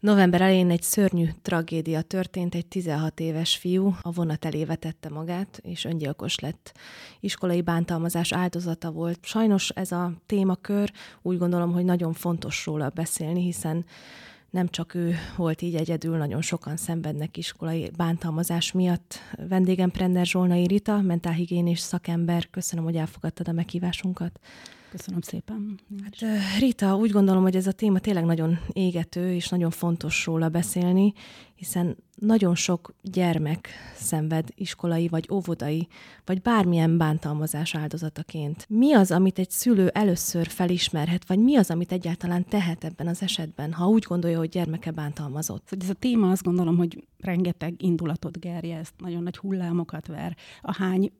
November elején egy szörnyű tragédia történt, egy 16 éves fiú a vonat elé vetette magát, és öngyilkos lett. Iskolai bántalmazás áldozata volt. Sajnos ez a témakör úgy gondolom, hogy nagyon fontos róla beszélni, hiszen nem csak ő volt így egyedül, nagyon sokan szenvednek iskolai bántalmazás miatt. Vendégem Prender Zsolnai Rita, mentálhigiénés szakember. Köszönöm, hogy elfogadtad a meghívásunkat. Köszönöm szépen. Hát, Rita, úgy gondolom, hogy ez a téma tényleg nagyon égető, és nagyon fontos róla beszélni, hiszen nagyon sok gyermek szenved iskolai, vagy óvodai, vagy bármilyen bántalmazás áldozataként. Mi az, amit egy szülő először felismerhet, vagy mi az, amit egyáltalán tehet ebben az esetben, ha úgy gondolja, hogy gyermeke bántalmazott? Ez a téma azt gondolom, hogy rengeteg indulatot gerjeszt, nagyon nagy hullámokat ver. A hány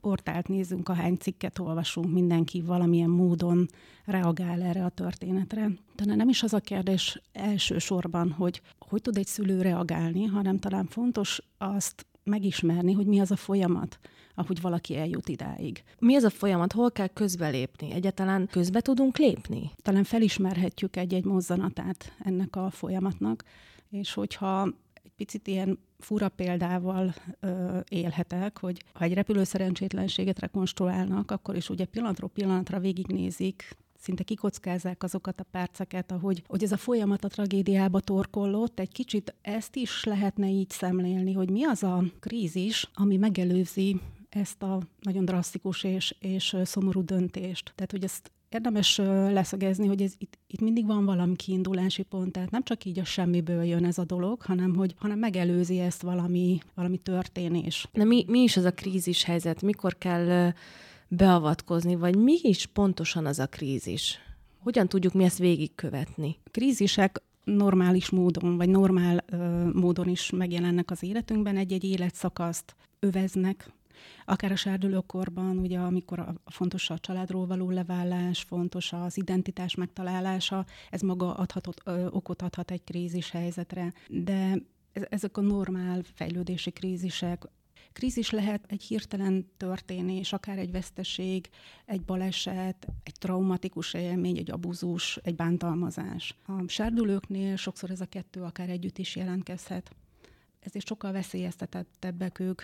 portált nézzünk, ahány cikket olvasunk, mindenki valamilyen módon reagál erre a történetre. Talán nem is az a kérdés elsősorban, hogy hogy tud egy szülő reagálni, hanem talán fontos azt megismerni, hogy mi az a folyamat, ahogy valaki eljut idáig. Mi az a folyamat? Hol kell közbelépni? Egyáltalán közbe tudunk lépni? Talán felismerhetjük egy-egy mozzanatát ennek a folyamatnak, és hogyha picit ilyen fura példával ö, élhetek, hogy ha egy repülő szerencsétlenséget rekonstruálnak, akkor is ugye pillanatról pillanatra végignézik, szinte kikockázzák azokat a perceket, ahogy hogy ez a folyamat a tragédiába torkollott, egy kicsit ezt is lehetne így szemlélni, hogy mi az a krízis, ami megelőzi ezt a nagyon drasztikus és, és szomorú döntést. Tehát, hogy ezt érdemes leszögezni, hogy ez itt, itt mindig van valami kiindulási pont, tehát nem csak így a semmiből jön ez a dolog, hanem hogy hanem megelőzi ezt valami, valami történés. De mi, mi is az a krízis helyzet? Mikor kell beavatkozni, vagy mi is pontosan az a krízis? Hogyan tudjuk mi ezt végigkövetni? Krízisek normális módon, vagy normál ö, módon is megjelennek az életünkben, egy-egy életszakaszt öveznek, Akár a sárdulókorban, ugye, amikor a, fontos a családról való leválás, fontos az identitás megtalálása, ez maga adhatott, ö, okot adhat egy krízis helyzetre. De ezek a normál fejlődési krízisek, krízis lehet egy hirtelen történés, akár egy veszteség, egy baleset, egy traumatikus élmény, egy abúzus, egy bántalmazás. A sárdulóknél sokszor ez a kettő akár együtt is jelentkezhet ezért sokkal veszélyeztetettebbek ők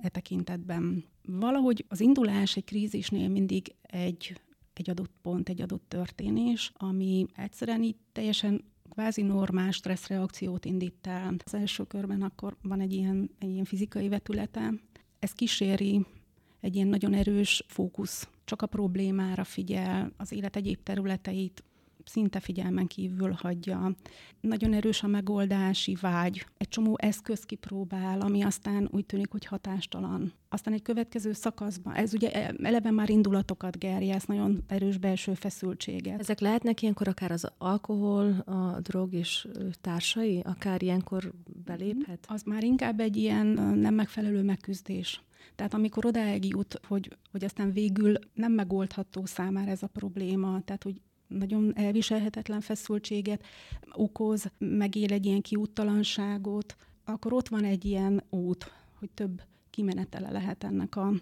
e tekintetben. Valahogy az indulás egy krízisnél mindig egy, egy adott pont, egy adott történés, ami egyszerűen így teljesen kvázi normál stresszreakciót indít el. Az első körben akkor van egy ilyen, egy ilyen fizikai vetülete. Ez kíséri egy ilyen nagyon erős fókusz, csak a problémára figyel, az élet egyéb területeit szinte figyelmen kívül hagyja. Nagyon erős a megoldási vágy, egy csomó eszköz kipróbál, ami aztán úgy tűnik, hogy hatástalan. Aztán egy következő szakaszban, ez ugye eleve már indulatokat gerjesz, nagyon erős belső feszültséget. Ezek lehetnek ilyenkor akár az alkohol, a drog és társai, akár ilyenkor beléphet? Az már inkább egy ilyen nem megfelelő megküzdés. Tehát amikor odáig jut, hogy, hogy aztán végül nem megoldható számára ez a probléma, tehát hogy nagyon elviselhetetlen feszültséget okoz, megél egy ilyen kiúttalanságot, akkor ott van egy ilyen út, hogy több kimenetele lehet ennek a,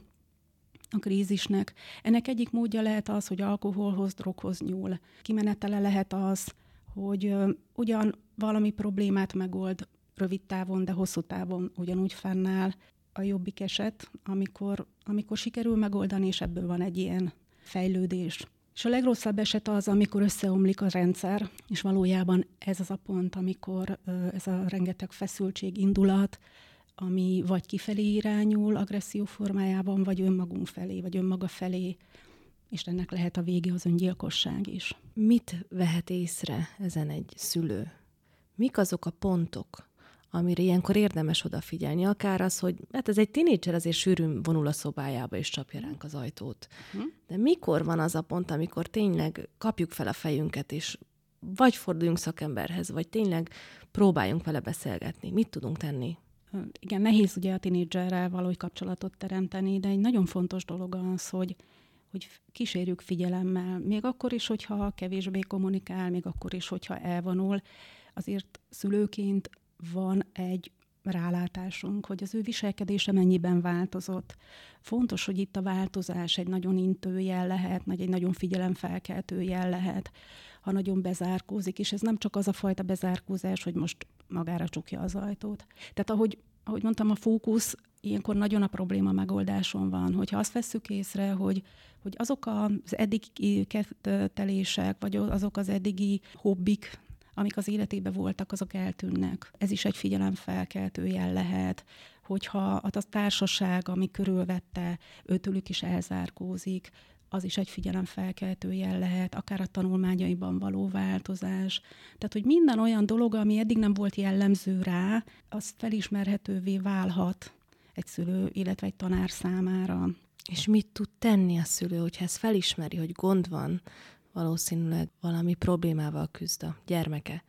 a krízisnek. Ennek egyik módja lehet az, hogy alkoholhoz, droghoz nyúl. Kimenetele lehet az, hogy ugyan valami problémát megold rövid távon, de hosszú távon ugyanúgy fennáll. A jobbik eset, amikor, amikor sikerül megoldani, és ebből van egy ilyen fejlődés. És a legrosszabb eset az, amikor összeomlik a rendszer, és valójában ez az a pont, amikor ez a rengeteg feszültség, indulat, ami vagy kifelé irányul agresszió formájában, vagy önmagunk felé, vagy önmaga felé, és ennek lehet a vége az öngyilkosság is. Mit vehet észre ezen egy szülő? Mik azok a pontok, amire ilyenkor érdemes odafigyelni. Akár az, hogy hát ez egy tinédzser, azért sűrűn vonul a szobájába és csapja ránk az ajtót. Uh-huh. De mikor van az a pont, amikor tényleg kapjuk fel a fejünket, és vagy forduljunk szakemberhez, vagy tényleg próbáljunk vele beszélgetni. Mit tudunk tenni? Igen, nehéz ugye a tinédzserrel valahogy kapcsolatot teremteni, de egy nagyon fontos dolog az, hogy hogy kísérjük figyelemmel, még akkor is, hogyha kevésbé kommunikál, még akkor is, hogyha elvonul, azért szülőként van egy rálátásunk, hogy az ő viselkedése mennyiben változott. Fontos, hogy itt a változás egy nagyon intő jel lehet, vagy egy nagyon figyelemfelkeltő jel lehet, ha nagyon bezárkózik, és ez nem csak az a fajta bezárkózás, hogy most magára csukja az ajtót. Tehát ahogy, ahogy mondtam, a fókusz ilyenkor nagyon a probléma megoldáson van, hogyha azt vesszük észre, hogy, hogy azok az eddigi kettelések, vagy azok az eddigi hobbik, amik az életében voltak, azok eltűnnek. Ez is egy figyelemfelkeltő jel lehet, hogyha a társaság, ami körülvette, őtőlük is elzárkózik, az is egy figyelemfelkeltő jel lehet, akár a tanulmányaiban való változás. Tehát, hogy minden olyan dolog, ami eddig nem volt jellemző rá, az felismerhetővé válhat egy szülő, illetve egy tanár számára. És mit tud tenni a szülő, hogyha ez felismeri, hogy gond van, valószínűleg valami problémával küzd a gyermeke.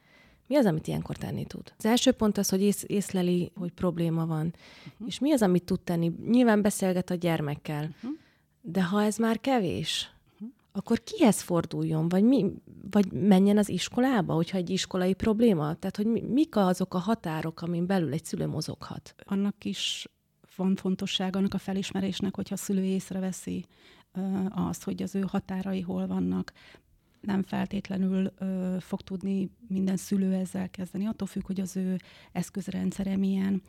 Mi az, amit ilyenkor tenni tud? Az első pont az, hogy ész, észleli, hogy probléma van. Uh-huh. És mi az, amit tud tenni? Nyilván beszélget a gyermekkel, uh-huh. de ha ez már kevés, uh-huh. akkor kihez forduljon? Vagy, mi, vagy menjen az iskolába, hogyha egy iskolai probléma? Tehát, hogy mi, mik azok a határok, amin belül egy szülő mozoghat? Annak is van fontosság annak a felismerésnek, hogyha a szülő észreveszi azt, hogy az ő határai hol vannak. Nem feltétlenül ö, fog tudni minden szülő ezzel kezdeni, attól függ, hogy az ő eszközrendszere milyen.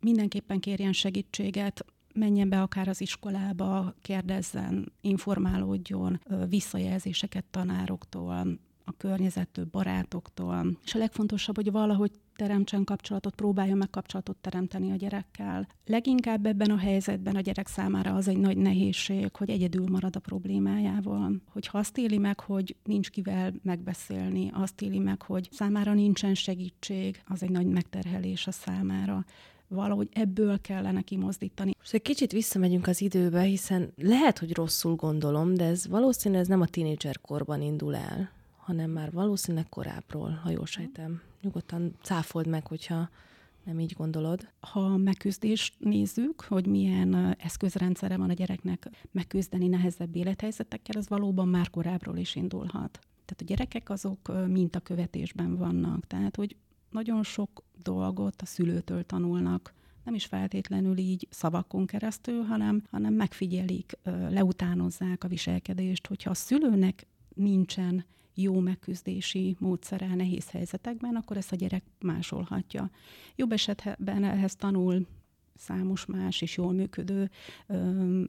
Mindenképpen kérjen segítséget, menjen be akár az iskolába, kérdezzen, informálódjon, visszajelzéseket tanároktól, a környezettől, barátoktól. És a legfontosabb, hogy valahogy teremtsen kapcsolatot, próbáljon meg kapcsolatot teremteni a gyerekkel. Leginkább ebben a helyzetben a gyerek számára az egy nagy nehézség, hogy egyedül marad a problémájával. Hogy azt éli meg, hogy nincs kivel megbeszélni, azt éli meg, hogy számára nincsen segítség, az egy nagy megterhelés a számára valahogy ebből kellene kimozdítani. Most egy kicsit visszamegyünk az időbe, hiszen lehet, hogy rosszul gondolom, de ez valószínűleg ez nem a tínédzser korban indul el hanem már valószínűleg korábbról, ha jól sejtem. Nyugodtan cáfold meg, hogyha nem így gondolod. Ha megküzdést nézzük, hogy milyen eszközrendszere van a gyereknek megküzdeni nehezebb élethelyzetekkel, az valóban már korábbról is indulhat. Tehát a gyerekek azok mintakövetésben vannak, tehát hogy nagyon sok dolgot a szülőtől tanulnak, nem is feltétlenül így szavakon keresztül, hanem, hanem megfigyelik, leutánozzák a viselkedést. Hogyha a szülőnek nincsen jó megküzdési módszere nehéz helyzetekben, akkor ezt a gyerek másolhatja. Jobb esetben ehhez tanul számos más és jól működő ö,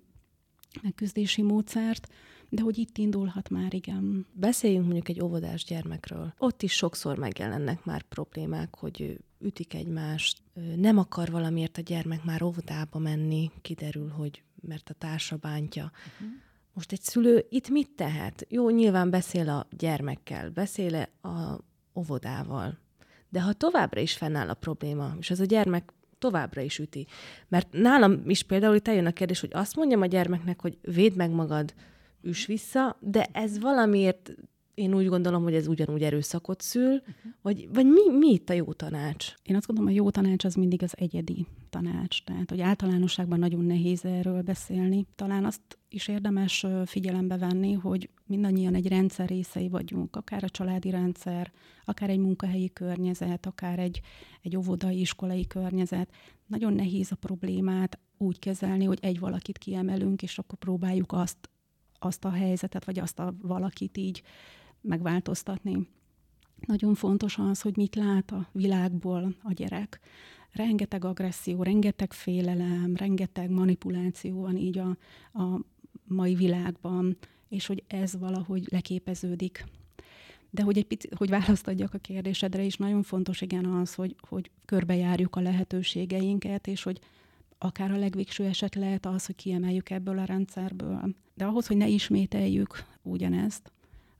megküzdési módszert, de hogy itt indulhat már, igen. Beszéljünk mondjuk egy óvodás gyermekről. Ott is sokszor megjelennek már problémák, hogy ütik egymást, nem akar valamiért a gyermek már óvodába menni, kiderül, hogy mert a társa bántja. Uh-huh. Most egy szülő itt mit tehet? Jó, nyilván beszél a gyermekkel, beszél a óvodával, de ha továbbra is fennáll a probléma, és az a gyermek továbbra is üti. Mert nálam is például itt eljön a kérdés, hogy azt mondjam a gyermeknek, hogy védd meg magad, üs vissza, de ez valamiért én úgy gondolom, hogy ez ugyanúgy erőszakot szül, uh-huh. vagy, vagy mi, mi itt a jó tanács? Én azt gondolom, a jó tanács az mindig az egyedi tanács. Tehát, hogy általánosságban nagyon nehéz erről beszélni. Talán azt is érdemes figyelembe venni, hogy mindannyian egy rendszer részei vagyunk, akár a családi rendszer, akár egy munkahelyi környezet, akár egy, egy óvodai, iskolai környezet. Nagyon nehéz a problémát úgy kezelni, hogy egy valakit kiemelünk, és akkor próbáljuk azt, azt a helyzetet, vagy azt a valakit így megváltoztatni. Nagyon fontos az, hogy mit lát a világból a gyerek. Rengeteg agresszió, rengeteg félelem, rengeteg manipuláció van így a, a mai világban, és hogy ez valahogy leképeződik. De hogy egy picit, hogy választ adjak a kérdésedre is, nagyon fontos igen az, hogy, hogy körbejárjuk a lehetőségeinket, és hogy akár a legvégső eset lehet az, hogy kiemeljük ebből a rendszerből. De ahhoz, hogy ne ismételjük ugyanezt,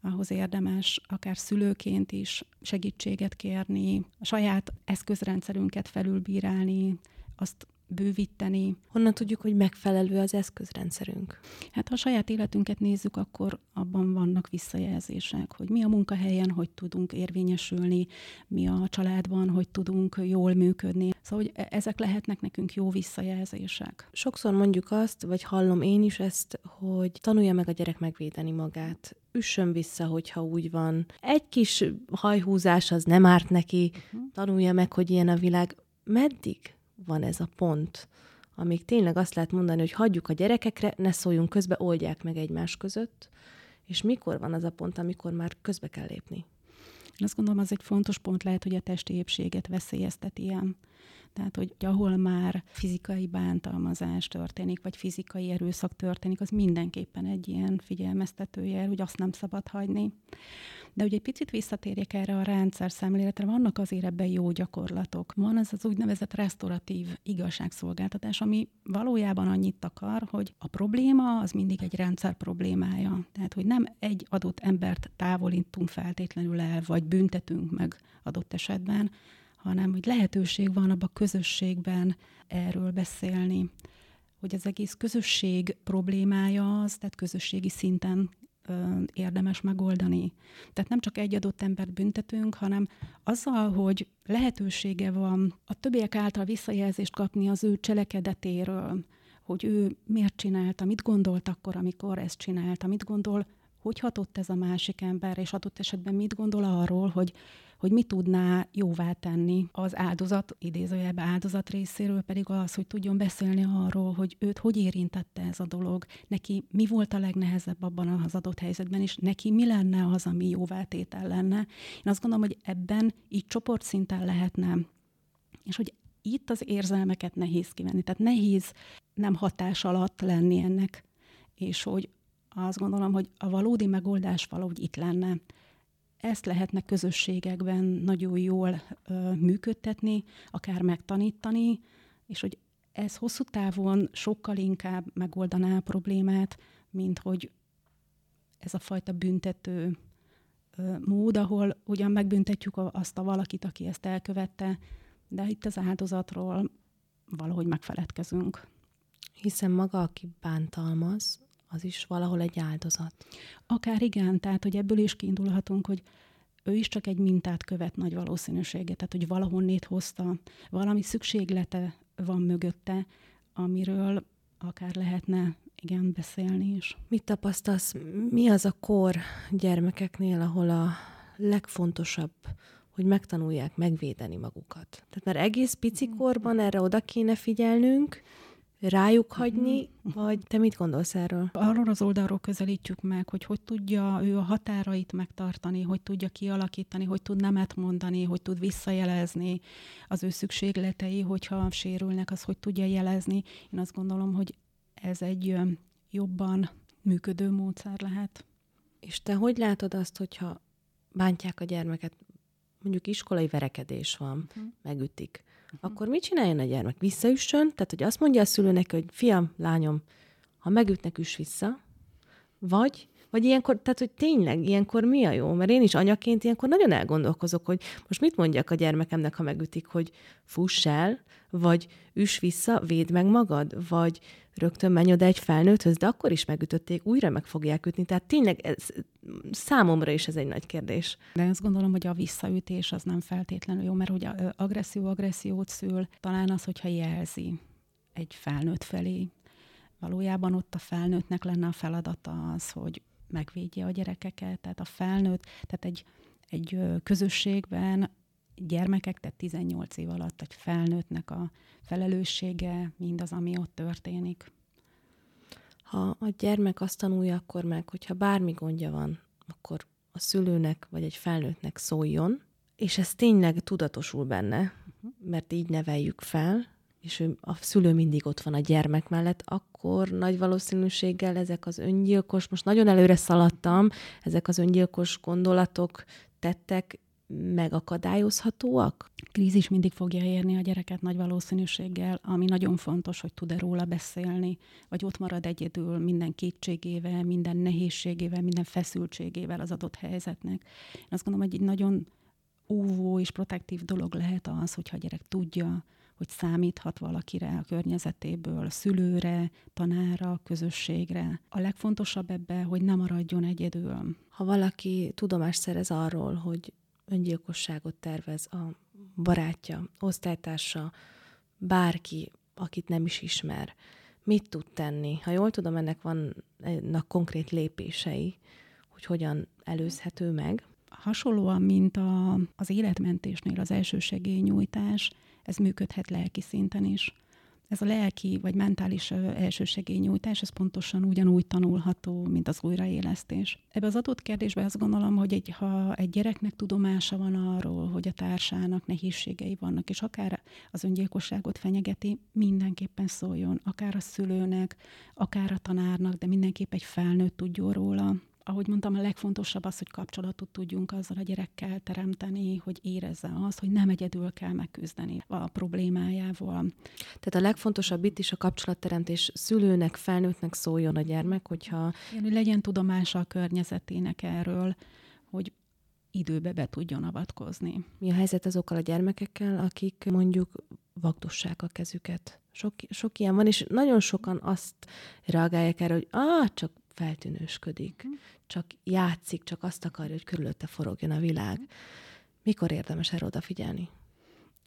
ahhoz érdemes akár szülőként is segítséget kérni, a saját eszközrendszerünket felülbírálni, azt bővíteni. Honnan tudjuk, hogy megfelelő az eszközrendszerünk? Hát ha a saját életünket nézzük, akkor abban vannak visszajelzések, hogy mi a munkahelyen, hogy tudunk érvényesülni, mi a családban, hogy tudunk jól működni. Szóval hogy e- ezek lehetnek nekünk jó visszajelzések. Sokszor mondjuk azt, vagy hallom én is ezt, hogy tanulja meg a gyerek megvédeni magát. Üssön vissza, hogyha úgy van. Egy kis hajhúzás az nem árt neki. Uh-huh. Tanulja meg, hogy ilyen a világ. Meddig? Van ez a pont, amíg tényleg azt lehet mondani, hogy hagyjuk a gyerekekre, ne szóljunk közbe, oldják meg egymás között, és mikor van az a pont, amikor már közbe kell lépni? Én azt gondolom, az egy fontos pont lehet, hogy a testi épséget veszélyezteti ilyen tehát, hogy ahol már fizikai bántalmazás történik, vagy fizikai erőszak történik, az mindenképpen egy ilyen figyelmeztetőjel, hogy azt nem szabad hagyni. De ugye egy picit visszatérjek erre a rendszer szemléletre, vannak azért ebben jó gyakorlatok. Van ez az úgynevezett restauratív igazságszolgáltatás, ami valójában annyit akar, hogy a probléma az mindig egy rendszer problémája. Tehát, hogy nem egy adott embert távolítunk feltétlenül el, vagy büntetünk meg adott esetben, hanem hogy lehetőség van abban a közösségben erről beszélni. Hogy az egész közösség problémája az, tehát közösségi szinten érdemes megoldani. Tehát nem csak egy adott embert büntetünk, hanem azzal, hogy lehetősége van a többiek által visszajelzést kapni az ő cselekedetéről, hogy ő miért csinálta, mit gondolt akkor, amikor ezt csinálta, mit gondol, hogy hatott ez a másik ember, és adott esetben mit gondol arról, hogy hogy mit tudná jóvá tenni az áldozat, idézőjelbe áldozat részéről pedig az, hogy tudjon beszélni arról, hogy őt hogy érintette ez a dolog, neki mi volt a legnehezebb abban az adott helyzetben, és neki mi lenne az, ami jóvátétel lenne. Én azt gondolom, hogy ebben így csoportszinten lehetne, és hogy itt az érzelmeket nehéz kivenni, tehát nehéz nem hatás alatt lenni ennek, és hogy azt gondolom, hogy a valódi megoldás valahogy itt lenne ezt lehetne közösségekben nagyon jól ö, működtetni, akár megtanítani, és hogy ez hosszú távon sokkal inkább megoldaná a problémát, mint hogy ez a fajta büntető ö, mód, ahol ugyan megbüntetjük azt a valakit, aki ezt elkövette, de itt az áldozatról valahogy megfeledkezünk. Hiszen maga, aki bántalmaz, az is valahol egy áldozat. Akár igen, tehát hogy ebből is kiindulhatunk, hogy ő is csak egy mintát követ nagy valószínűséget, tehát hogy valahonnét hozta, valami szükséglete van mögötte, amiről akár lehetne igen beszélni is. Mit tapasztalsz, mi az a kor gyermekeknél, ahol a legfontosabb, hogy megtanulják megvédeni magukat? Tehát már egész pici korban erre oda kéne figyelnünk, rájuk hagyni, uh-huh. vagy te mit gondolsz erről? Arról az oldalról közelítjük meg, hogy hogy tudja ő a határait megtartani, hogy tudja kialakítani, hogy tud nemet mondani, hogy tud visszajelezni az ő szükségletei, hogyha sérülnek, az hogy tudja jelezni. Én azt gondolom, hogy ez egy jobban működő módszer lehet. És te hogy látod azt, hogyha bántják a gyermeket, mondjuk iskolai verekedés van, uh-huh. megütik. Akkor mit csináljon a gyermek? Visszaüssön? Tehát, hogy azt mondja a szülőnek, hogy fiam, lányom, ha megütnek, üss vissza, vagy vagy ilyenkor, tehát hogy tényleg ilyenkor mi a jó? Mert én is anyaként ilyenkor nagyon elgondolkozok, hogy most mit mondjak a gyermekemnek, ha megütik, hogy fuss el, vagy üss vissza, védd meg magad, vagy rögtön menj oda egy felnőtthöz, de akkor is megütötték, újra meg fogják ütni. Tehát tényleg ez, számomra is ez egy nagy kérdés. De azt gondolom, hogy a visszaütés az nem feltétlenül jó, mert ugye agresszió agressziót szül, talán az, hogyha jelzi egy felnőtt felé. Valójában ott a felnőttnek lenne a feladata az, hogy megvédje a gyerekeket, tehát a felnőtt, tehát egy, egy közösségben gyermekek, tehát 18 év alatt egy felnőttnek a felelőssége mindaz, ami ott történik. Ha a gyermek azt tanulja, akkor meg, hogyha bármi gondja van, akkor a szülőnek vagy egy felnőttnek szóljon, és ez tényleg tudatosul benne, uh-huh. mert így neveljük fel, és a szülő mindig ott van a gyermek mellett, akkor nagy valószínűséggel ezek az öngyilkos, most nagyon előre szaladtam, ezek az öngyilkos gondolatok, tettek megakadályozhatóak? Krízis mindig fogja érni a gyereket nagy valószínűséggel, ami nagyon fontos, hogy tud-e róla beszélni, vagy ott marad egyedül minden kétségével, minden nehézségével, minden feszültségével az adott helyzetnek. Én azt gondolom, hogy egy nagyon óvó és protektív dolog lehet az, hogyha a gyerek tudja, hogy számíthat valakire a környezetéből, szülőre, tanára, közösségre. A legfontosabb ebbe, hogy nem maradjon egyedül. Ha valaki tudomást szerez arról, hogy öngyilkosságot tervez a barátja, osztálytársa, bárki, akit nem is ismer, mit tud tenni? Ha jól tudom, ennek vannak konkrét lépései, hogy hogyan előzhető meg. Hasonlóan, mint a, az életmentésnél az elsősegélynyújtás, ez működhet lelki szinten is. Ez a lelki vagy mentális elsősegélynyújtás, ez pontosan ugyanúgy tanulható, mint az újraélesztés. Ebben az adott kérdésben azt gondolom, hogy egy, ha egy gyereknek tudomása van arról, hogy a társának nehézségei vannak, és akár az öngyilkosságot fenyegeti, mindenképpen szóljon, akár a szülőnek, akár a tanárnak, de mindenképp egy felnőtt tudjon róla, ahogy mondtam, a legfontosabb az, hogy kapcsolatot tudjunk azzal a gyerekkel teremteni, hogy érezze azt, hogy nem egyedül kell megküzdeni a problémájával. Tehát a legfontosabb itt is a kapcsolatteremtés szülőnek, felnőttnek szóljon a gyermek, hogyha... Igen, hogy legyen tudomása a környezetének erről, hogy időbe be tudjon avatkozni. Mi a helyzet azokkal a gyermekekkel, akik mondjuk vagdossák a kezüket? Sok, sok ilyen van, és nagyon sokan azt reagálják erre, hogy ah, csak feltűnősködik, uh-huh. csak játszik, csak azt akarja, hogy körülötte forogjon a világ. Mikor érdemes erre odafigyelni?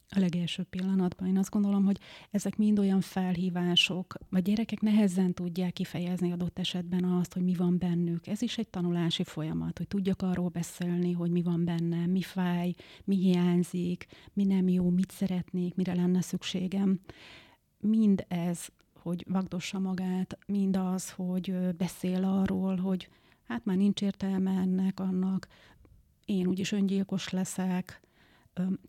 A legelső pillanatban én azt gondolom, hogy ezek mind olyan felhívások, vagy gyerekek nehezen tudják kifejezni adott esetben azt, hogy mi van bennük. Ez is egy tanulási folyamat, hogy tudjak arról beszélni, hogy mi van bennem, mi fáj, mi hiányzik, mi nem jó, mit szeretnék, mire lenne szükségem. Mind ez hogy vagdossa magát, mindaz, hogy beszél arról, hogy hát már nincs értelme ennek, annak, én úgyis öngyilkos leszek.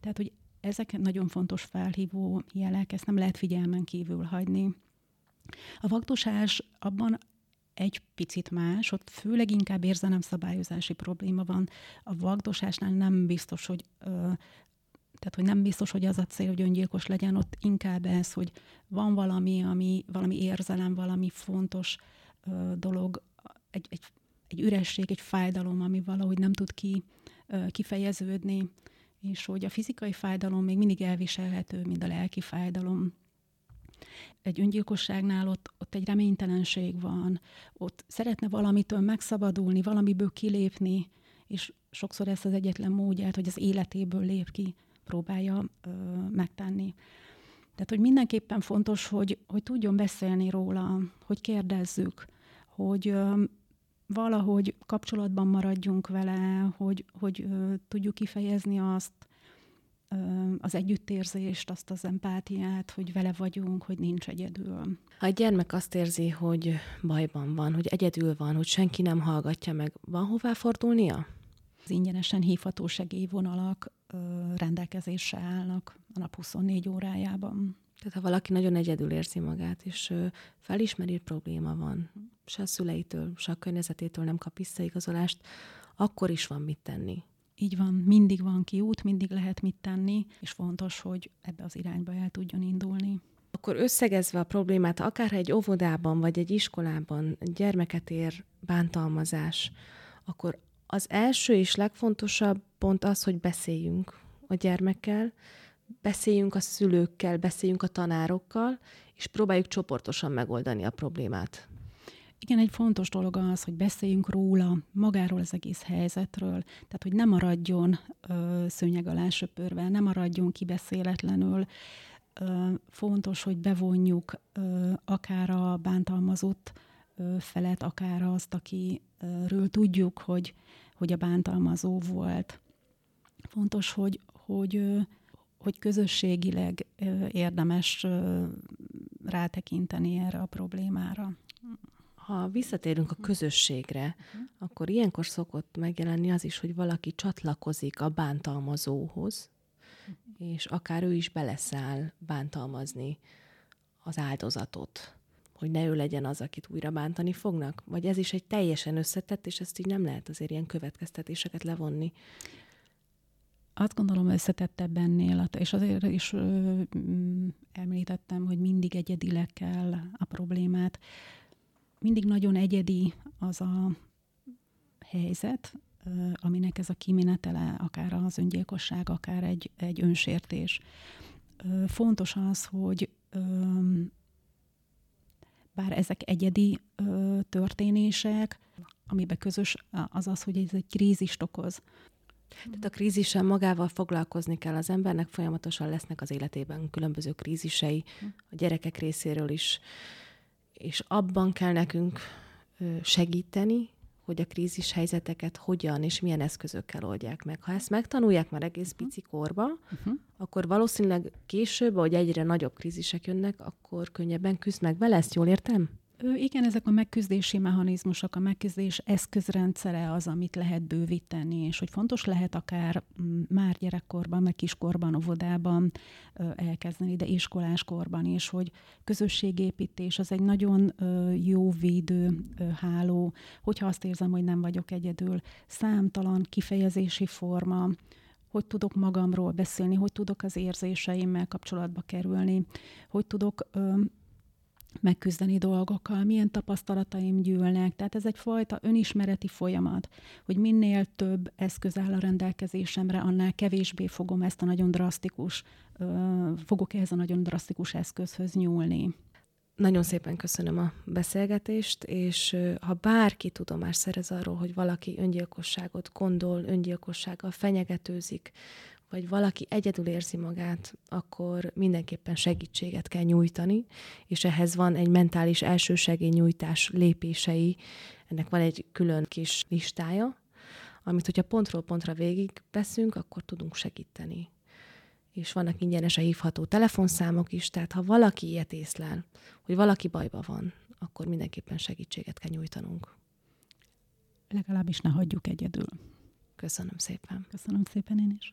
Tehát, hogy ezek nagyon fontos felhívó jelek, ezt nem lehet figyelmen kívül hagyni. A vagdosás abban egy picit más, ott főleg inkább érzelemszabályozási probléma van. A vagdosásnál nem biztos, hogy tehát, hogy nem biztos, hogy az a cél, hogy öngyilkos legyen, ott inkább ez, hogy van valami, ami, valami érzelem, valami fontos ö, dolog, egy, egy, egy üresség, egy fájdalom, ami valahogy nem tud ki, ö, kifejeződni, és hogy a fizikai fájdalom még mindig elviselhető, mint a lelki fájdalom. Egy öngyilkosságnál ott, ott egy reménytelenség van, ott szeretne valamitől megszabadulni, valamiből kilépni, és sokszor ez az egyetlen módját, hogy az életéből lép ki, próbálja ö, megtenni. Tehát, hogy mindenképpen fontos, hogy, hogy tudjon beszélni róla, hogy kérdezzük, hogy ö, valahogy kapcsolatban maradjunk vele, hogy, hogy ö, tudjuk kifejezni azt, az együttérzést, azt az empátiát, hogy vele vagyunk, hogy nincs egyedül. Ha egy gyermek azt érzi, hogy bajban van, hogy egyedül van, hogy senki nem hallgatja meg, van hová fordulnia? Az ingyenesen hívható segélyvonalak rendelkezésre állnak a nap 24 órájában. Tehát ha valaki nagyon egyedül érzi magát, és felismeri, hogy probléma van, se a szüleitől, se a környezetétől nem kap visszaigazolást, akkor is van mit tenni. Így van, mindig van kiút, mindig lehet mit tenni, és fontos, hogy ebbe az irányba el tudjon indulni. Akkor összegezve a problémát, akár egy óvodában vagy egy iskolában gyermeket ér bántalmazás, akkor az első és legfontosabb pont az, hogy beszéljünk a gyermekkel, beszéljünk a szülőkkel, beszéljünk a tanárokkal, és próbáljuk csoportosan megoldani a problémát. Igen, egy fontos dolog az, hogy beszéljünk róla, magáról az egész helyzetről, tehát hogy ne maradjon ö, szőnyeg alá söpörve, ne maradjon kibeszéletlenül. Ö, fontos, hogy bevonjuk ö, akár a bántalmazott felet, akár azt, akiről tudjuk, hogy, hogy a bántalmazó volt. Fontos, hogy, hogy, hogy közösségileg érdemes rátekinteni erre a problémára. Ha visszatérünk a közösségre, uh-huh. akkor ilyenkor szokott megjelenni az is, hogy valaki csatlakozik a bántalmazóhoz, uh-huh. és akár ő is beleszáll bántalmazni az áldozatot, hogy ne ő legyen az, akit újra bántani fognak? Vagy ez is egy teljesen összetett, és ezt így nem lehet azért ilyen következtetéseket levonni? Azt gondolom összetettebb ennél, és azért is ö, mm, említettem, hogy mindig egyedileg kell a problémát. Mindig nagyon egyedi az a helyzet, ö, aminek ez a kimenetele, akár az öngyilkosság, akár egy, egy önsértés. Ö, fontos az, hogy bár ezek egyedi ö, történések, amiben közös az az, hogy ez egy krízist okoz. Tehát a krízissel magával foglalkozni kell az embernek, folyamatosan lesznek az életében különböző krízisei, a gyerekek részéről is, és abban kell nekünk segíteni, hogy a krízis helyzeteket hogyan és milyen eszközökkel oldják meg. Ha ezt megtanulják már egész mhm. pici korba, uh-huh. akkor valószínűleg később, ahogy egyre nagyobb krízisek jönnek, akkor könnyebben küzd meg vele, ezt jól értem? Igen, ezek a megküzdési mechanizmusok, a megküzdés eszközrendszere az, amit lehet bővíteni, és hogy fontos lehet akár mm, már gyerekkorban, meg kiskorban, óvodában elkezdeni, de iskoláskorban is, hogy közösségépítés az egy nagyon jó védő háló, hogyha azt érzem, hogy nem vagyok egyedül, számtalan kifejezési forma, hogy tudok magamról beszélni, hogy tudok az érzéseimmel kapcsolatba kerülni, hogy tudok megküzdeni dolgokkal, milyen tapasztalataim gyűlnek. Tehát ez egyfajta önismereti folyamat, hogy minél több eszköz áll a rendelkezésemre, annál kevésbé fogom ezt a nagyon drasztikus, fogok ehhez a nagyon drasztikus eszközhöz nyúlni. Nagyon szépen köszönöm a beszélgetést, és ha bárki tudomást szerez arról, hogy valaki öngyilkosságot gondol, öngyilkossággal fenyegetőzik, vagy valaki egyedül érzi magát, akkor mindenképpen segítséget kell nyújtani, és ehhez van egy mentális nyújtás lépései, ennek van egy külön kis listája, amit, hogyha pontról pontra végig veszünk, akkor tudunk segíteni. És vannak ingyenesen hívható telefonszámok is, tehát ha valaki ilyet észlel, hogy valaki bajba van, akkor mindenképpen segítséget kell nyújtanunk. Legalábbis ne hagyjuk egyedül. Köszönöm szépen. Köszönöm szépen én is.